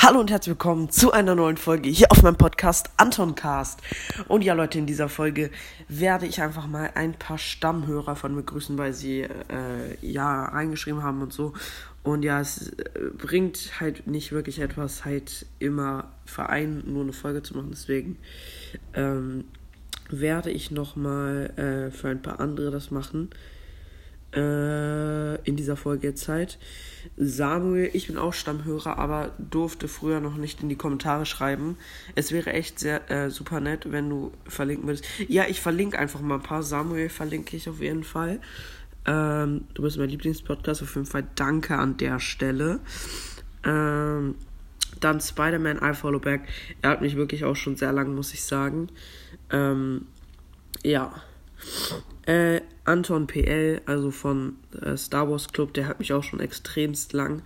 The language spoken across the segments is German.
Hallo und herzlich willkommen zu einer neuen Folge hier auf meinem Podcast Antoncast. Und ja, Leute, in dieser Folge werde ich einfach mal ein paar Stammhörer von mir grüßen, weil sie äh, ja reingeschrieben haben und so. Und ja, es äh, bringt halt nicht wirklich etwas, halt immer für einen nur eine Folge zu machen. Deswegen ähm, werde ich nochmal äh, für ein paar andere das machen äh, in dieser Folge jetzt halt. Samuel, ich bin auch Stammhörer, aber durfte früher noch nicht in die Kommentare schreiben. Es wäre echt sehr äh, super nett, wenn du verlinken würdest. Ja, ich verlinke einfach mal ein paar. Samuel verlinke ich auf jeden Fall. Ähm, du bist mein Lieblingspodcast, auf jeden Fall danke an der Stelle. Ähm, dann Spider-Man I Follow Back. Er hat mich wirklich auch schon sehr lang, muss ich sagen. Ähm, ja. Äh, Anton PL, also von äh, Star Wars Club, der hat mich auch schon extremst lang.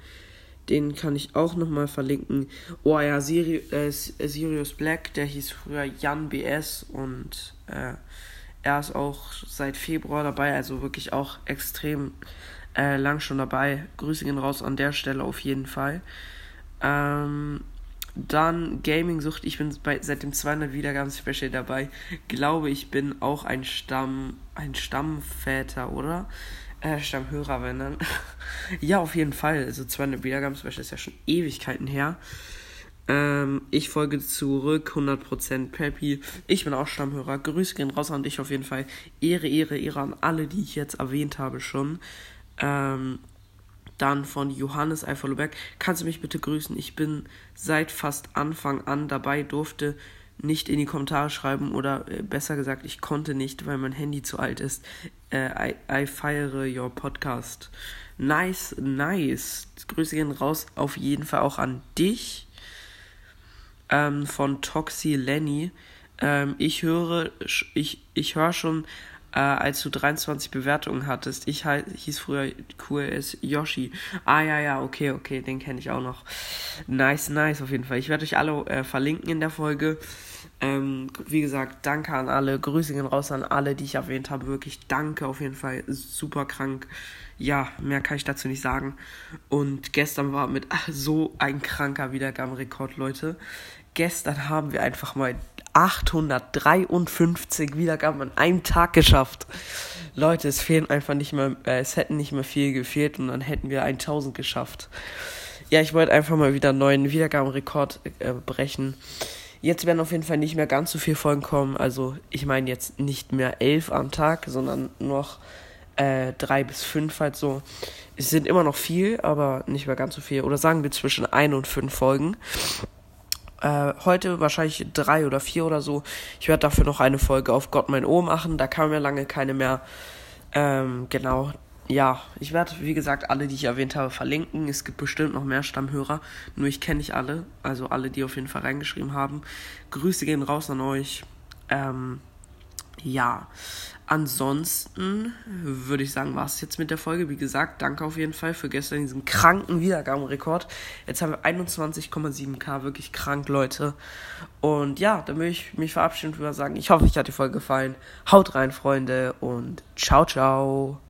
Den kann ich auch nochmal verlinken. Oh ja, Siri äh, Sirius Black, der hieß früher Jan BS und äh, er ist auch seit Februar dabei, also wirklich auch extrem äh, lang schon dabei. Grüße gehen raus an der Stelle auf jeden Fall. Ähm, dann Gaming-Sucht. Ich bin bei, seit dem 200 Wiedergaben-Special dabei. Glaube ich bin auch ein Stamm, ein Stammväter, oder? Äh, Stammhörer, wenn dann. ja, auf jeden Fall. Also 200 Wiedergaben-Special ist ja schon Ewigkeiten her. Ähm, ich folge zurück, 100% Peppy. Ich bin auch Stammhörer. Grüße gehen raus an dich auf jeden Fall. Ehre, Ehre, Ehre an alle, die ich jetzt erwähnt habe schon. Ähm, dann von Johannes Eiferloberg. Kannst du mich bitte grüßen? Ich bin seit fast Anfang an dabei, durfte nicht in die Kommentare schreiben oder äh, besser gesagt, ich konnte nicht, weil mein Handy zu alt ist. Äh, I, I feiere your podcast. Nice, nice. Grüße gehen raus auf jeden Fall auch an dich. Ähm, von Toxi Lenny. Ähm, ich höre, ich, ich höre schon äh, als du 23 Bewertungen hattest. Ich hieß früher QS Yoshi. Ah ja, ja, okay, okay, den kenne ich auch noch. Nice, nice auf jeden Fall. Ich werde euch alle äh, verlinken in der Folge. Ähm, wie gesagt, danke an alle. Grüße gehen raus an alle, die ich erwähnt habe. Wirklich danke auf jeden Fall. Super krank. Ja, mehr kann ich dazu nicht sagen. Und gestern war mit ach, so ein kranker Wiedergabenrekord, Leute. Gestern haben wir einfach mal 853 Wiedergaben an einem Tag geschafft. Leute, es fehlen einfach nicht mehr, äh, es hätten nicht mehr viel gefehlt und dann hätten wir 1000 geschafft. Ja, ich wollte einfach mal wieder einen neuen Wiedergabenrekord äh, brechen. Jetzt werden auf jeden Fall nicht mehr ganz so viele Folgen kommen. Also, ich meine jetzt nicht mehr elf am Tag, sondern noch äh, drei bis fünf halt so. Es sind immer noch viel, aber nicht mehr ganz so viel. Oder sagen wir zwischen ein und fünf Folgen. Äh, heute wahrscheinlich drei oder vier oder so. Ich werde dafür noch eine Folge auf Gott mein Ohr machen. Da kam ja lange keine mehr. Ähm, genau. Ja, ich werde, wie gesagt, alle, die ich erwähnt habe, verlinken. Es gibt bestimmt noch mehr Stammhörer. Nur ich kenne nicht alle. Also alle, die auf jeden Fall reingeschrieben haben. Grüße gehen raus an euch. Ähm, ja, ansonsten würde ich sagen, war es jetzt mit der Folge. Wie gesagt, danke auf jeden Fall für gestern diesen kranken Wiedergabenrekord. Jetzt haben wir 21,7k, wirklich krank, Leute. Und ja, dann würde ich mich verabschieden und würde sagen, ich hoffe, euch hat die Folge gefallen. Haut rein, Freunde, und ciao, ciao.